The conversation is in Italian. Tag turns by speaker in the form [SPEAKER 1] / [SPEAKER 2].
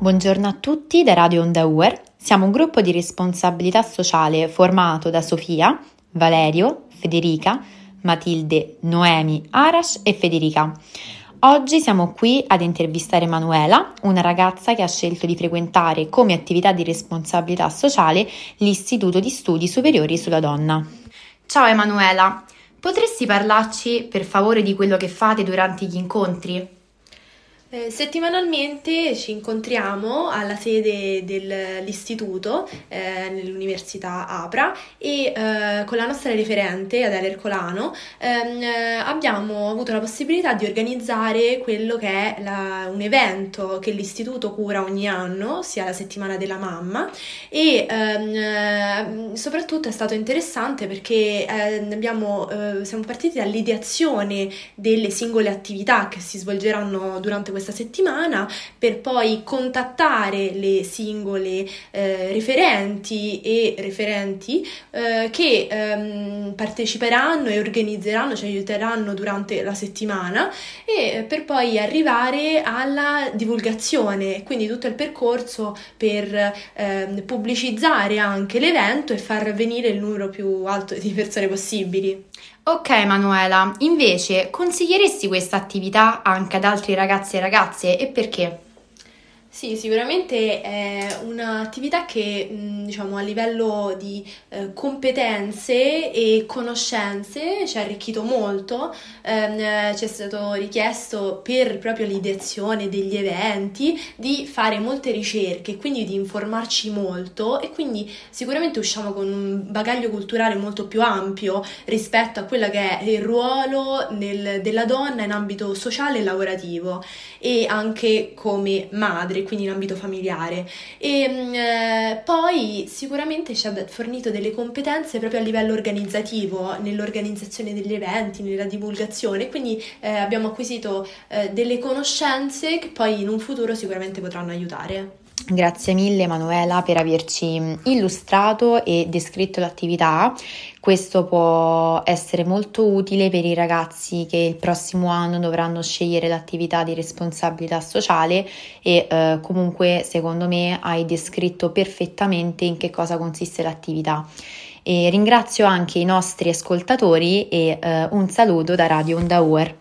[SPEAKER 1] Buongiorno a tutti da Radio Onda Uer. Siamo un gruppo di responsabilità sociale formato da Sofia, Valerio, Federica, Matilde, Noemi, Arash e Federica. Oggi siamo qui ad intervistare Manuela, una ragazza che ha scelto di frequentare come attività di responsabilità sociale l'Istituto di Studi Superiori sulla Donna. Ciao Emanuela, potresti parlarci per favore di quello che fate durante gli incontri?
[SPEAKER 2] Eh, settimanalmente ci incontriamo alla sede dell'istituto eh, nell'Università Apra e eh, con la nostra referente Adele Ercolano ehm, eh, abbiamo avuto la possibilità di organizzare quello che è la, un evento che l'istituto cura ogni anno, sia la settimana della mamma e ehm, eh, soprattutto è stato interessante perché ehm, abbiamo, eh, siamo partiti dall'ideazione delle singole attività che si svolgeranno durante questa questa settimana per poi contattare le singole eh, referenti e referenti eh, che ehm, parteciperanno e organizzeranno, ci aiuteranno durante la settimana e per poi arrivare alla divulgazione, quindi tutto il percorso per ehm, pubblicizzare anche l'evento e far venire il numero più alto di persone possibili.
[SPEAKER 1] Ok Manuela, invece consiglieresti questa attività anche ad altri ragazzi e ragazze e perché?
[SPEAKER 2] Sì, sicuramente è un'attività che diciamo, a livello di eh, competenze e conoscenze ci ha arricchito molto, eh, ci è stato richiesto per proprio l'ideazione degli eventi di fare molte ricerche, quindi di informarci molto e quindi sicuramente usciamo con un bagaglio culturale molto più ampio rispetto a quello che è il ruolo nel, della donna in ambito sociale e lavorativo e anche come madre quindi in ambito familiare. E mm, eh, poi sicuramente ci ha fornito delle competenze proprio a livello organizzativo, nell'organizzazione degli eventi, nella divulgazione, quindi eh, abbiamo acquisito eh, delle conoscenze che poi in un futuro sicuramente potranno aiutare.
[SPEAKER 1] Grazie mille Emanuela per averci illustrato e descritto l'attività. Questo può essere molto utile per i ragazzi che il prossimo anno dovranno scegliere l'attività di responsabilità sociale e eh, comunque secondo me hai descritto perfettamente in che cosa consiste l'attività. E ringrazio anche i nostri ascoltatori e eh, un saluto da Radio Onda Uer.